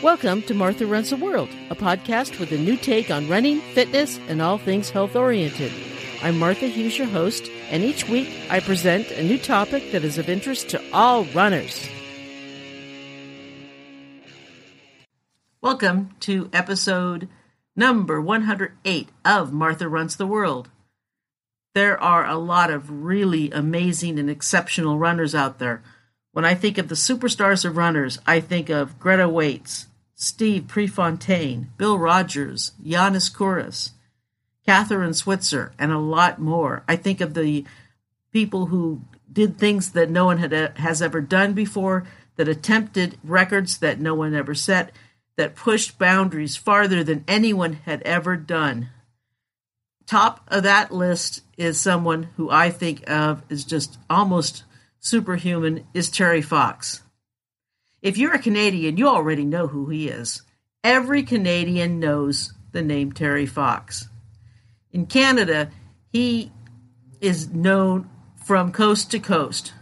Welcome to Martha Runs the World, a podcast with a new take on running, fitness, and all things health oriented. I'm Martha Hughes, your host, and each week I present a new topic that is of interest to all runners. Welcome to episode number 108 of Martha Runs the World. There are a lot of really amazing and exceptional runners out there. When I think of the superstars of runners, I think of Grete Waitz, Steve Prefontaine, Bill Rodgers, Yiannis Kouros, Kathrine Switzer, and a lot more. I think of the people who did things that no one had, uh, has ever done before, that attempted records that no one ever set, that pushed boundaries farther than anyone had ever done. Top of that list is someone who I think of as just almost superhuman is Terry Fox. If you're a Canadian, you already know who he is. Every Canadian knows the name Terry Fox. In Canada, he is known from coast to coast.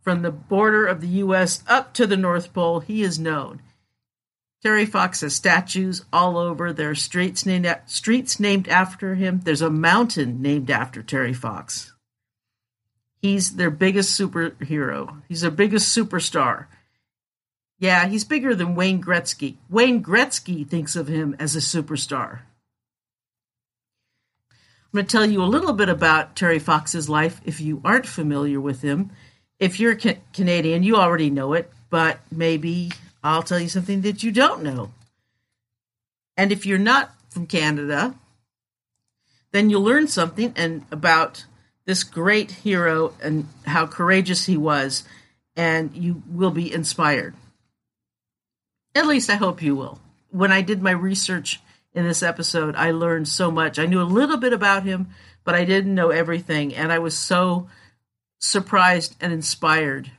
From the border of the U.S. up to the North Pole, he is known. Terry Fox has statues all over. There are streets named, streets named after him. There's a mountain named after Terry Fox. He's their biggest superhero. He's their biggest superstar. Yeah, he's bigger than Wayne Gretzky. Wayne Gretzky thinks of him as a superstar. I'm going to tell you a little bit about Terry Fox's life if you aren't familiar with him. If you're ca- Canadian, you already know it, but maybe I'll tell you something that you don't know. And if you're not from Canada, then you'll learn something and about this great hero and how courageous he was, and you will be inspired. At least I hope you will. When I did my research in this episode, I learned so much. I knew a little bit about him, but I didn't know everything. And I was so surprised and inspired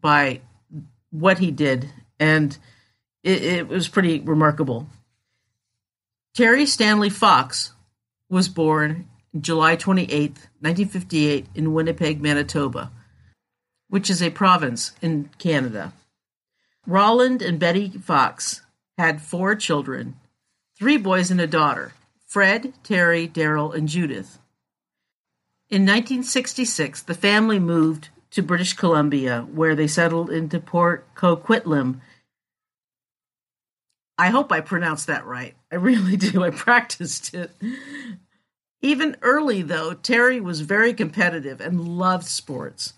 by what he did. And it, it was pretty remarkable. Terry Stanley Fox was born July 28, 1958, in Winnipeg, Manitoba, which is a province in Canada. Rolland and Betty Fox had four children three boys and a daughter Fred, Terry, Darrell, and Judith. In 1966, the family moved to British Columbia, where they settled into Port Coquitlam. I hope I pronounced that right. I really do. I practiced it. Even early, though, Terry was very competitive and loved sports.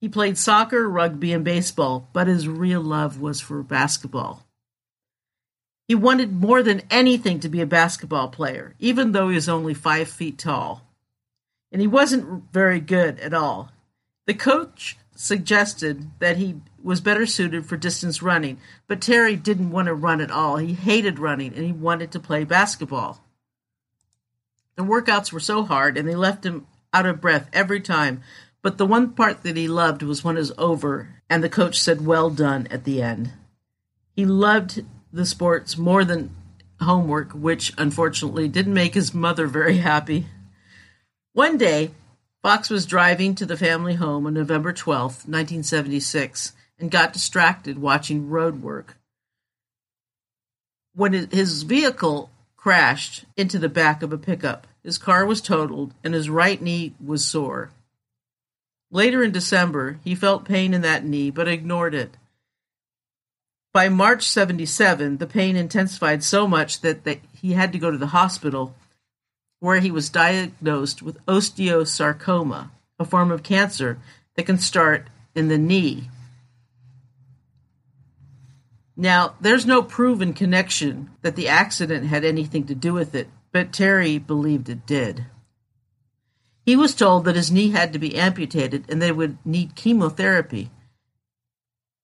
He played soccer, rugby, and baseball, but his real love was for basketball. He wanted more than anything to be a basketball player, even though he was only five feet tall. And he wasn't very good at all. The coach suggested that he was better suited for distance running, but Terry didn't want to run at all. He hated running and he wanted to play basketball. The workouts were so hard and they left him out of breath every time, but the one part that he loved was when it was over and the coach said, Well done at the end. He loved the sports more than homework, which unfortunately didn't make his mother very happy. One day, Fox was driving to the family home on November 12, 1976, and got distracted watching road work. When his vehicle crashed into the back of a pickup, his car was totaled and his right knee was sore. Later in December, he felt pain in that knee but ignored it. By March 77, the pain intensified so much that, he had to go to the hospital, where he was diagnosed with osteosarcoma, a form of cancer that can start in the knee. Now, there's no proven connection that the accident had anything to do with it, but Terry believed it did. He was told that his knee had to be amputated and they would need chemotherapy.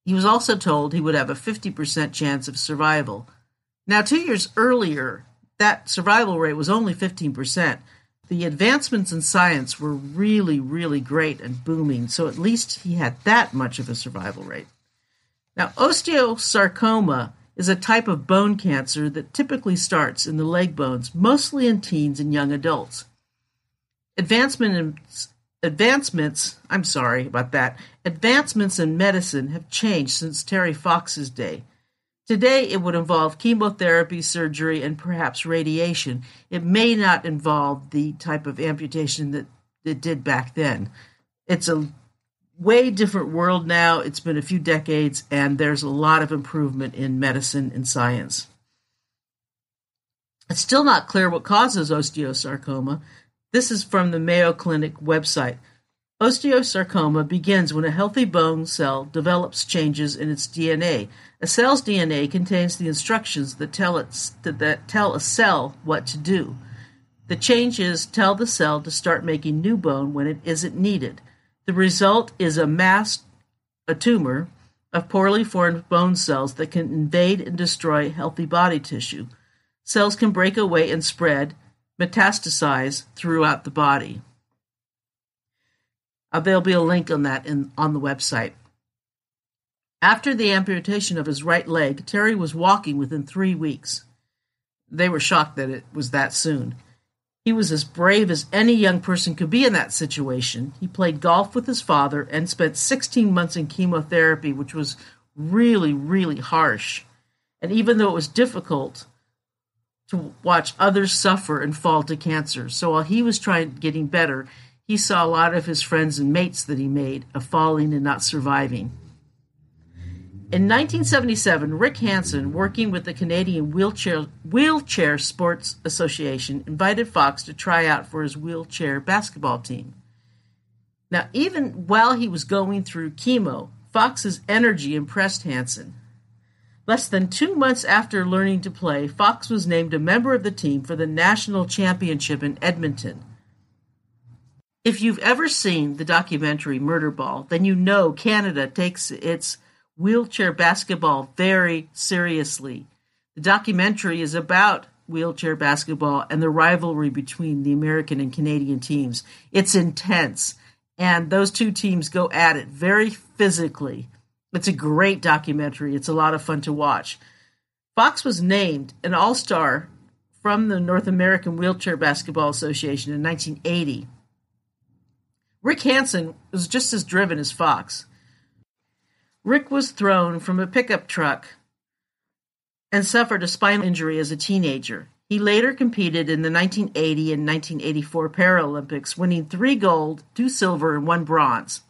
He was also told he would have a 50% chance of survival. Now, two years earlier, that survival rate was only 15%. The advancements in science were really, really great and booming, so at least he had that much of a survival rate. Now, osteosarcoma is a type of bone cancer that typically starts in the leg bones, mostly in teens and young adults. Advancement in, advancements, I'm sorry about that. Advancements in medicine have changed since Terry Fox's day. Today, it would involve chemotherapy, surgery, and perhaps radiation. It may not involve the type of amputation that it did back then. It's a way different world now. It's been a few decades, and there's a lot of improvement in medicine and science. It's still not clear what causes osteosarcoma. This is from the Mayo Clinic website. Osteosarcoma begins when a healthy bone cell develops changes in its DNA. A cell's DNA contains the instructions that tell, it, that tell a cell what to do. The changes tell the cell to start making new bone when it isn't needed. The result is a mass, a tumor, of poorly formed bone cells that can invade and destroy healthy body tissue. Cells can break away and spread, metastasize throughout the body. Uh, there'll be a link on that in, on the website. After the amputation of his right leg, Terry was walking within three weeks. They were shocked that it was that soon. He was as brave as any young person could be in that situation. He played golf with his father and spent 16 months in chemotherapy, which was really, really harsh. And even though it was difficult to watch others suffer and fall to cancer, so while he was trying getting better, he saw a lot of his friends and mates that he made of falling and not surviving. In 1977, Rick Hansen, working with the Canadian Wheelchair, Wheelchair Sports Association, invited Fox to try out for his wheelchair basketball team. Now, even while he was going through chemo, Fox's energy impressed Hansen. Less than two months after learning to play, Fox was named a member of the team for the national championship in Edmonton. If you've ever seen the documentary Murderball, then you know Canada takes its wheelchair basketball very seriously. The documentary is about wheelchair basketball and the rivalry between the American and Canadian teams. It's intense, and those two teams go at it very physically. It's a great documentary. It's a lot of fun to watch. Fox was named an All Star from the North American Wheelchair Basketball Association in 1980. Rick Hansen was just as driven as Fox. Rick was thrown from a pickup truck and suffered a spinal injury as a teenager. He later competed in the 1980 and 1984 Paralympics, winning three gold, two silver, and one bronze.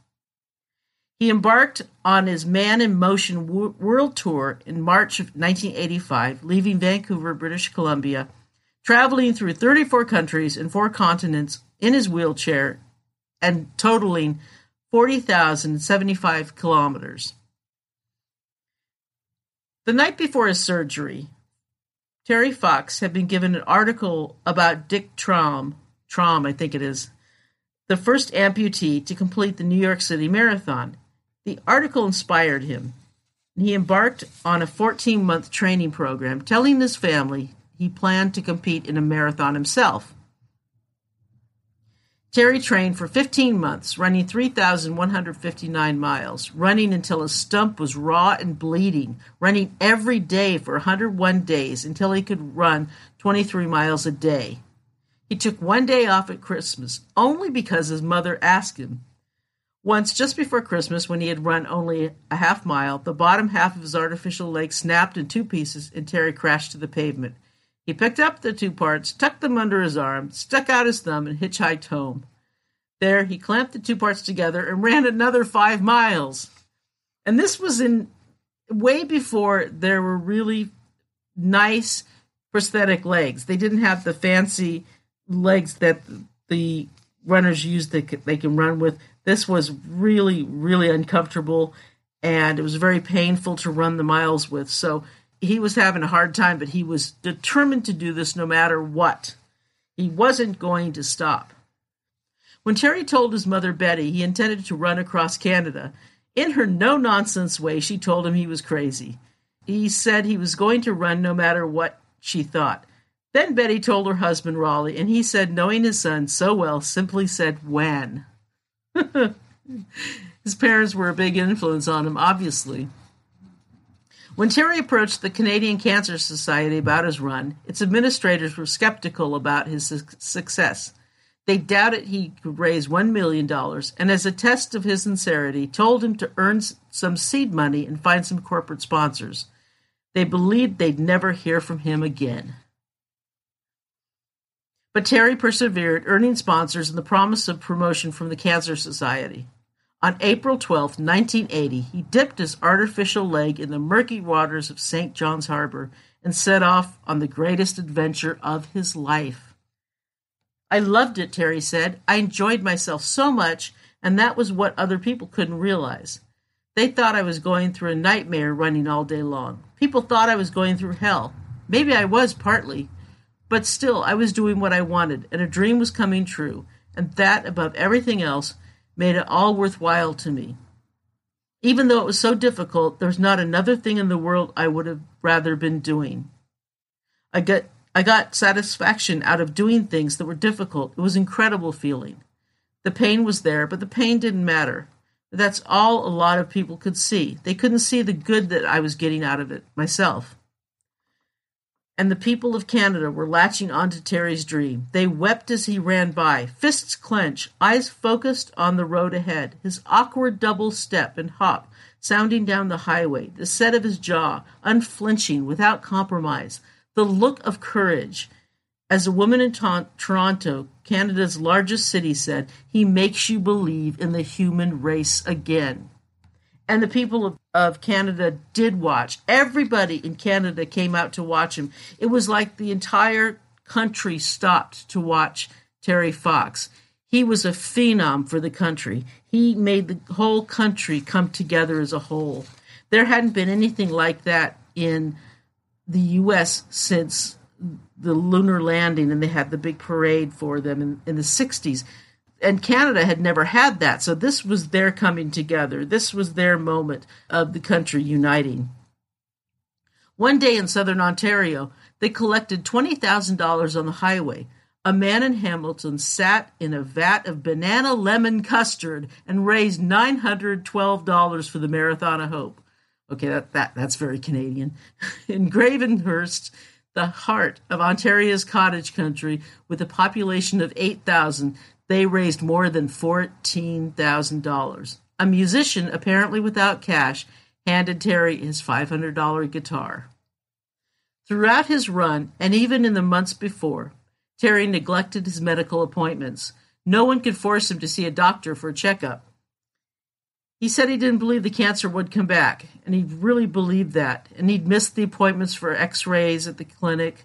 He embarked on his Man in Motion World Tour in March of 1985, leaving Vancouver, British Columbia, traveling through 34 countries and four continents in his wheelchair and totaling 40,075 kilometers. The night before his surgery, Terry Fox had been given an article about Dick Traum, Traum, I think it is, the first amputee to complete the New York City Marathon. The article inspired him. He embarked on a 14 month training program, telling his family he planned to compete in a marathon himself. Terry trained for 15 months, running 3,159 miles, running until his stump was raw and bleeding, running every day for 101 days until he could run 23 miles a day. He took one day off at Christmas, only because his mother asked him. Once, just before Christmas, when he had run only a half mile, the bottom half of his artificial leg snapped in two pieces and Terry crashed to the pavement. He picked up the two parts, tucked them under his arm, stuck out his thumb, and hitchhiked home. There, he clamped the two parts together and ran another five miles. And this was in way before there were really nice prosthetic legs. They didn't have the fancy legs that the runners use that they can run with. This was really, really uncomfortable, and it was very painful to run the miles with. So he was having a hard time, but he was determined to do this no matter what. He wasn't going to stop. When Terry told his mother Betty he intended to run across Canada, in her no nonsense way, she told him he was crazy. He said he was going to run no matter what she thought. Then Betty told her husband Rolly, and he said, knowing his son so well, simply said, When? his parents were a big influence on him, obviously. When Terry approached the Canadian Cancer Society about his run, its administrators were skeptical about his su- success. They doubted he could raise $1 million, and as a test of his sincerity, told him to earn some seed money and find some corporate sponsors. They believed they'd never hear from him again. But Terry persevered, earning sponsors and the promise of promotion from the Cancer Society. On April 12, 1980, he dipped his artificial leg in the murky waters of St. John's Harbor and set off on the greatest adventure of his life. I loved it, Terry said. I enjoyed myself so much, and that was what other people couldn't realize. They thought I was going through a nightmare running all day long. People thought I was going through hell. Maybe I was partly, but still I was doing what I wanted, and a dream was coming true, and that, above everything else, made it all worthwhile to me. Even though it was so difficult, there's not another thing in the world I would have rather been doing. I got I got satisfaction out of doing things that were difficult. It was incredible feeling. The pain was there, but the pain didn't matter. That's all a lot of people could see. They couldn't see the good that I was getting out of it myself. And the people of Canada were latching onto Terry's dream. They wept as he ran by, fists clenched, eyes focused on the road ahead, his awkward double step and hop sounding down the highway, the set of his jaw, unflinching, without compromise, the look of courage. As a woman in ta- Toronto, Canada's largest city, said, he makes you believe in the human race again. And the people of, of Canada did watch. Everybody in Canada came out to watch him. It was like the entire country stopped to watch Terry Fox. He was a phenom for the country. He made the whole country come together as a whole. There hadn't been anything like that in the U.S. since the lunar landing, and they had the big parade for them in, in the 60s. And Canada had never had that. So this was their coming together. This was their moment of the country uniting. One day in southern Ontario, they collected $20,000 on the highway. A man in Hamilton sat in a vat of banana lemon custard and raised $912 for the Marathon of Hope. Okay, that, that that's very Canadian. in Gravenhurst, the heart of Ontario's cottage country, with a population of 8,000, they raised more than $14,000. A musician, apparently without cash, handed Terry his $500 guitar. Throughout his run, and even in the months before, Terry neglected his medical appointments. No one could force him to see a doctor for a checkup. He said he didn't believe the cancer would come back, and he really believed that. And he'd missed the appointments for x rays at the clinic.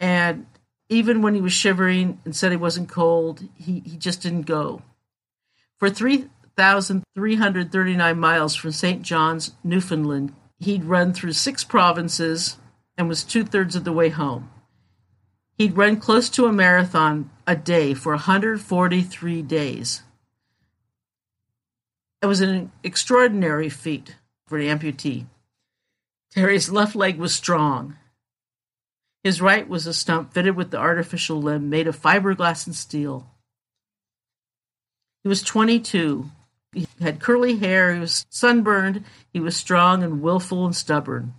And even when he was shivering and said he wasn't cold, he, he just didn't go. For 3,339 miles from St. John's, Newfoundland, he'd run through six provinces and was two thirds of the way home. He'd run close to a marathon a day for 143 days. It was an extraordinary feat for an amputee. Terry's left leg was strong. His right was a stump fitted with the artificial limb made of fiberglass and steel. He was 22. He had curly hair. He was sunburned. He was strong and willful and stubborn.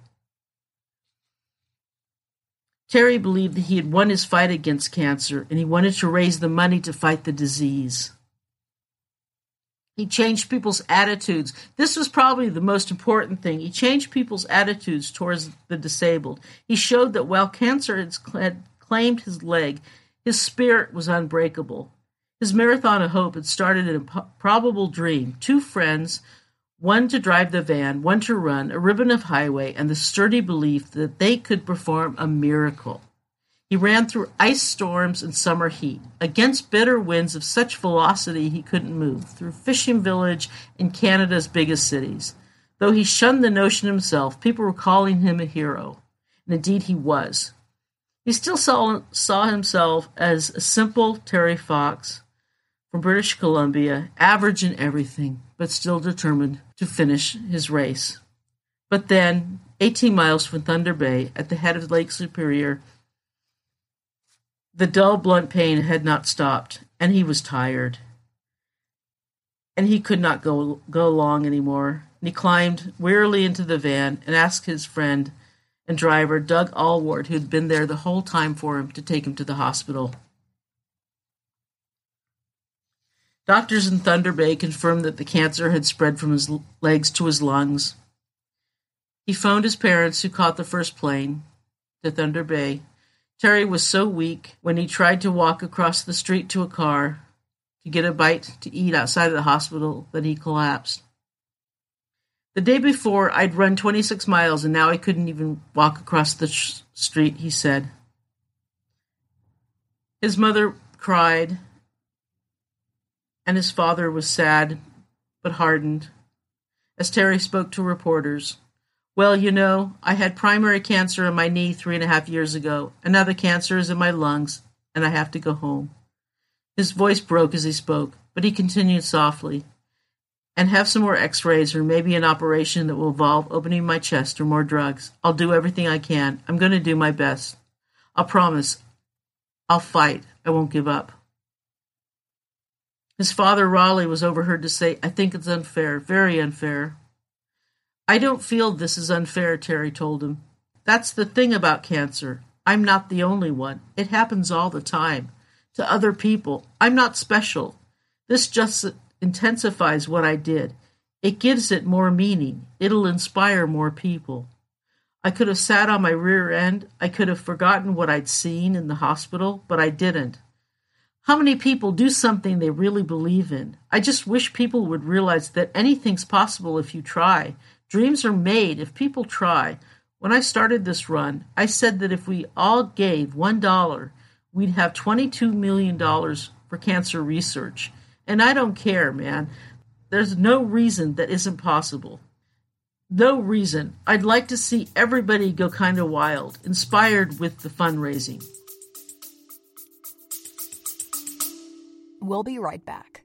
Terry believed that he had won his fight against cancer and he wanted to raise the money to fight the disease. He changed people's attitudes. This was probably the most important thing. He changed people's attitudes towards the disabled. He showed that while cancer had claimed his leg, his spirit was unbreakable. His marathon of hope had started in a probable dream. Two friends, one to drive the van, one to run, a ribbon of highway, and the sturdy belief that they could perform a miracle. He ran through ice storms and summer heat, against bitter winds of such velocity he couldn't move, through Fishing Village and Canada's biggest cities. Though he shunned the notion himself, people were calling him a hero, and indeed he was. He still saw, saw himself as a simple Terry Fox from British Columbia, average in everything, but still determined to finish his race. But then, 18 miles from Thunder Bay, at the head of Lake Superior, the dull, blunt pain had not stopped, and he was tired. And he could not go, go along any more. And he climbed wearily into the van and asked his friend and driver, Doug Alward, who had been there the whole time for him, to take him to the hospital. Doctors in Thunder Bay confirmed that the cancer had spread from his legs to his lungs. He phoned his parents, who caught the first plane to Thunder Bay. Terry was so weak when he tried to walk across the street to a car to get a bite to eat outside of the hospital that he collapsed. The day before, I'd run 26 miles and now I couldn't even walk across the sh- street, he said. His mother cried, and his father was sad but hardened as Terry spoke to reporters. Well, you know, I had primary cancer in my knee three and a half years ago, the cancer is in my lungs, and I have to go home. His voice broke as he spoke, but he continued softly. And have some more x rays or maybe an operation that will involve opening my chest or more drugs. I'll do everything I can. I'm going to do my best. I'll promise. I'll fight. I won't give up. His father, Rolly, was overheard to say, I think it's unfair, very unfair. I don't feel this is unfair, Terry told him. That's the thing about cancer. I'm not the only one. It happens all the time to other people. I'm not special. This just intensifies what I did. It gives it more meaning. It'll inspire more people. I could have sat on my rear end. I could have forgotten what I'd seen in the hospital, but I didn't. How many people do something they really believe in? I just wish people would realize that anything's possible if you try. Dreams are made if people try. When I started this run, I said that if we all gave $1, we'd have $22 million for cancer research. And I don't care, man. There's no reason that isn't possible. No reason. I'd like to see everybody go kind of wild, inspired with the fundraising. We'll be right back.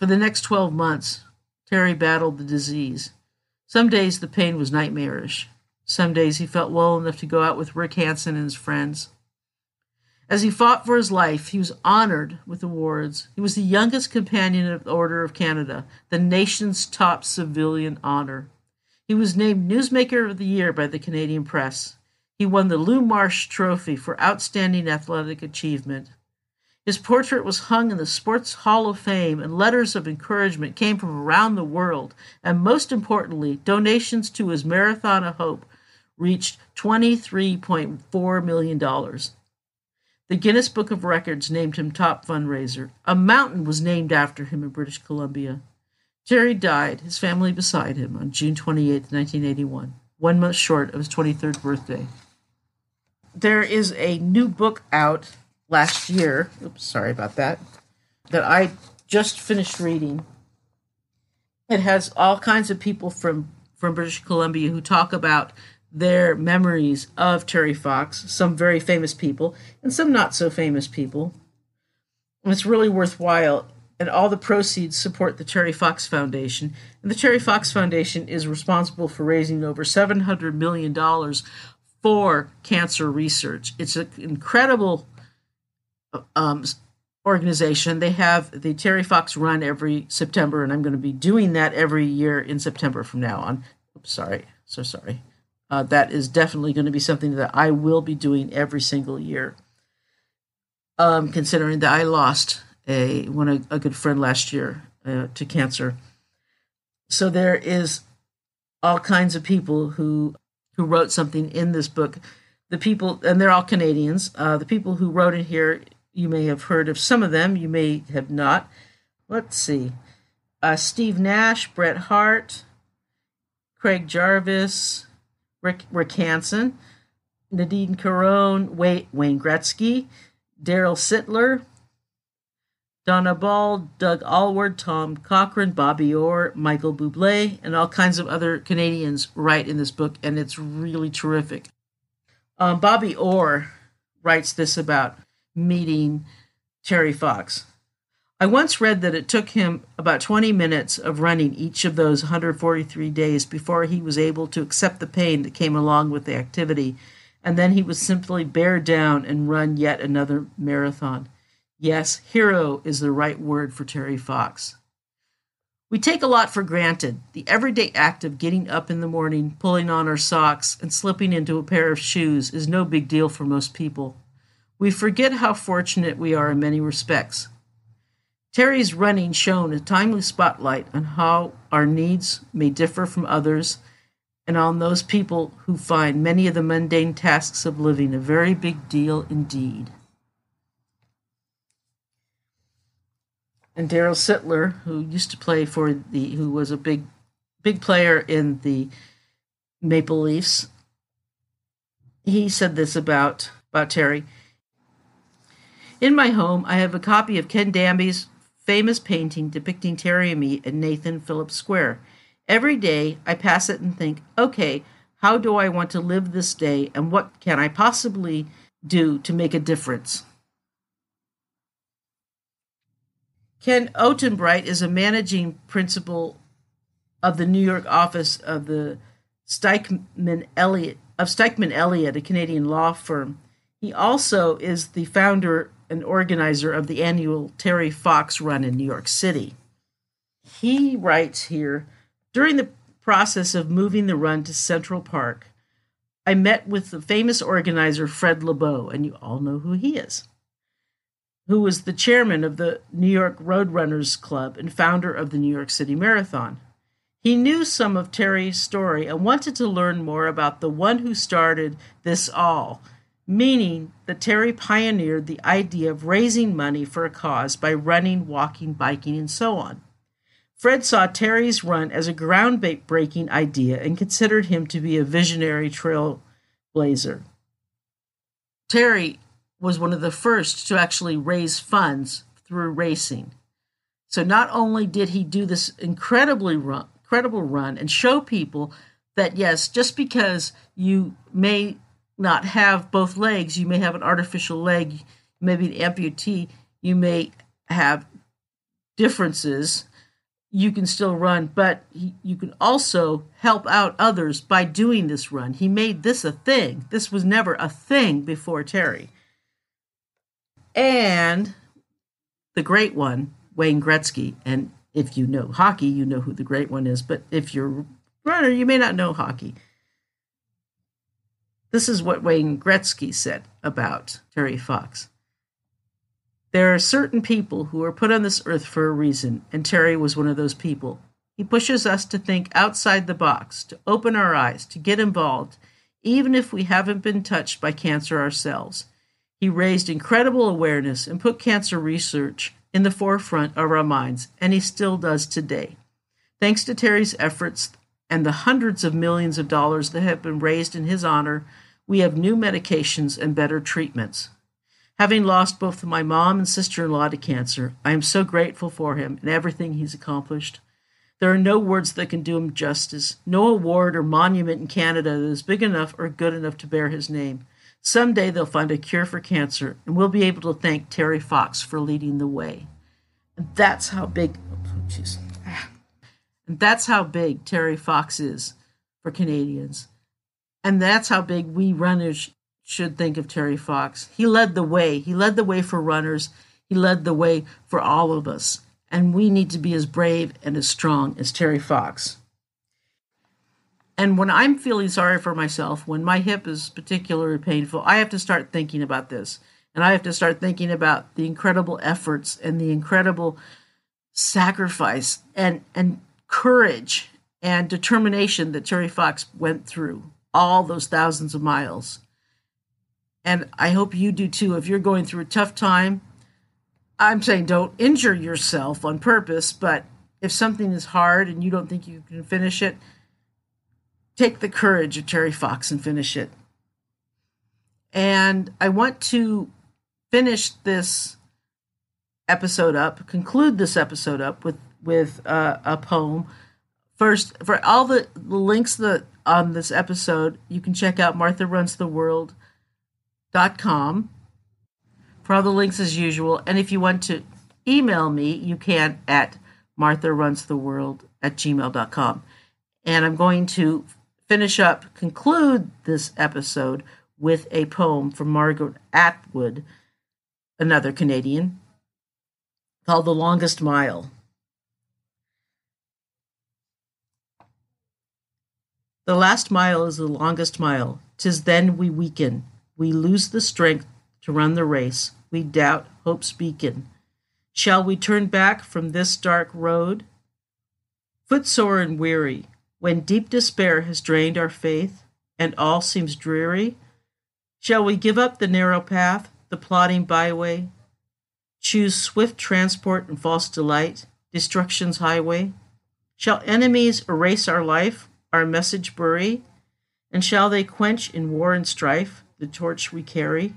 For the next 12 months, Terry battled the disease. Some days the pain was nightmarish. Some days he felt well enough to go out with Rick Hansen and his friends. As he fought for his life, he was honored with awards. He was the youngest companion of the Order of Canada, the nation's top civilian honor. He was named Newsmaker of the Year by the Canadian Press. He won the Lou Marsh Trophy for Outstanding Athletic Achievement. His portrait was hung in the Sports Hall of Fame, and letters of encouragement came from around the world. And most importantly, donations to his Marathon of Hope reached $23.4 million. The Guinness Book of Records named him top fundraiser. A mountain was named after him in British Columbia. Terry died, his family beside him, on June 28, 1981, one month short of his 23rd birthday. There is a new book out last year. Oops, sorry about that. That I just finished reading. It has all kinds of people from from British Columbia who talk about their memories of Terry Fox, some very famous people and some not so famous people. And it's really worthwhile. And all the proceeds support the Terry Fox Foundation. And the Terry Fox Foundation is responsible for raising over $700 million for cancer research. It's an incredible um, organization. They have the Terry Fox Run every September, and I'm going to be doing that every year in September from now on. Oops, sorry, so sorry. Uh, that is definitely going to be something that I will be doing every single year. Um, considering that I lost a one a, a good friend last year uh, to cancer, so there is all kinds of people who who wrote something in this book. The people, and they're all Canadians. Uh, the people who wrote it here you may have heard of some of them, you may have not. Let's see. Uh, Steve Nash, Bret Hart, Craig Jarvis, Rick, Rick Hansen, Nadine Caron, Wayne, Wayne Gretzky, Darryl Sittler, Donna Ball, Doug Alward, Tom Cochrane, Bobby Orr, Michael Bublé, and all kinds of other Canadians write in this book, and it's really terrific. Um, Bobby Orr writes this about meeting Terry Fox. I once read that it took him about 20 minutes of running each of those 143 days before he was able to accept the pain that came along with the activity, and then he would simply bear down and run yet another marathon. Yes, hero is the right word for Terry Fox. We take a lot for granted. The everyday act of getting up in the morning, pulling on our socks, and slipping into a pair of shoes is no big deal for most people. We forget how fortunate we are in many respects. Terry's running shone a timely spotlight on how our needs may differ from others and on those people who find many of the mundane tasks of living a very big deal indeed. And Darryl Sittler, who used to play for the, who was a big, big player in the Maple Leafs, he said this about about Terry. In my home, I have a copy of Ken Danby's famous painting depicting Terry and me at Nathan Phillips Square. Every day I pass it and think, okay, how do I want to live this day and what can I possibly do to make a difference? Ken Ottenbreit is a managing principal of the New York office of the Stikeman Elliott of Stikeman Elliott, a Canadian law firm. He also is the founder and organizer of the annual Terry Fox Run in New York City. He writes here During the process of moving the run to Central Park, I met with the famous organizer Fred Lebow, and you all know who he is, who was the chairman of the New York Roadrunners Club and founder of the New York City Marathon. He knew some of Terry's story and wanted to learn more about the one who started this all meaning that Terry pioneered the idea of raising money for a cause by running, walking, biking, and so on. Fred saw Terry's run as a groundbreaking idea and considered him to be a visionary trailblazer. Terry was one of the first to actually raise funds through racing. So not only did he do this incredibly run, incredible run and show people that yes, just because you may not have both legs. You may have an artificial leg, maybe an amputee. You may have differences. You can still run, but he, you can also help out others by doing this run. He made this a thing. This was never a thing before Terry. And the great one, Wayne Gretzky. And if you know hockey, you know who the great one is. But if you're a runner, you may not know hockey. This is what Wayne Gretzky said about Terry Fox. There are certain people who are put on this earth for a reason, and Terry was one of those people. He pushes us to think outside the box, to open our eyes, to get involved, even if we haven't been touched by cancer ourselves. He raised incredible awareness and put cancer research in the forefront of our minds, and he still does today. Thanks to Terry's efforts, and the hundreds of millions of dollars that have been raised in his honor, we have new medications and better treatments. Having lost both my mom and sister in law to cancer, I am so grateful for him and everything he's accomplished. There are no words that can do him justice, no award or monument in Canada that is big enough or good enough to bear his name. Someday they'll find a cure for cancer, and we'll be able to thank Terry Fox for leading the way. And that's how big. Oh, and that's how big Terry Fox is for Canadians. And that's how big we runners should think of Terry Fox. He led the way. He led the way for runners. He led the way for all of us. And we need to be as brave and as strong as Terry Fox. And when I'm feeling sorry for myself, when my hip is particularly painful, I have to start thinking about this. And I have to start thinking about the incredible efforts and the incredible sacrifice and, and courage and determination that Terry Fox went through all those thousands of miles. And I hope you do too. If you're going through a tough time, I'm saying don't injure yourself on purpose, but if something is hard and you don't think you can finish it, take the courage of Terry Fox and finish it. And I want to finish this episode up, conclude this episode up with with uh, a poem. First, for all the, the links that on this episode, you can check out martharunstheworld.com for all the links as usual. And if you want to email me, you can at martharunstheworld at gmail.com. And I'm going to finish up, conclude this episode with a poem from Margaret Atwood, another Canadian, called The Longest Mile. The last mile is the longest mile. Tis then we weaken. We lose the strength to run the race. We doubt hope's beacon. Shall we turn back from this dark road? Footsore and weary, when deep despair has drained our faith and all seems dreary, shall we give up the narrow path, the plodding byway, choose swift transport and false delight, destruction's highway? Shall enemies erase our life, our message bury? And shall they quench in war and strife the torch we carry?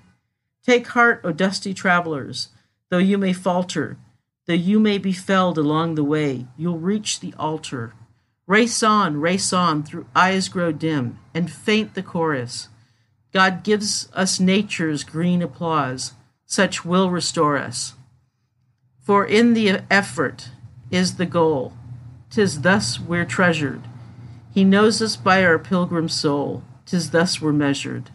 Take heart, O dusty travelers, though you may falter, though you may be felled along the way, you'll reach the altar. Race on, race on, through eyes grow dim, and faint the chorus. God gives us nature's green applause, such will restore us. For in the effort is the goal, tis thus we're treasured. He knows us by our pilgrim soul, tis thus we're measured.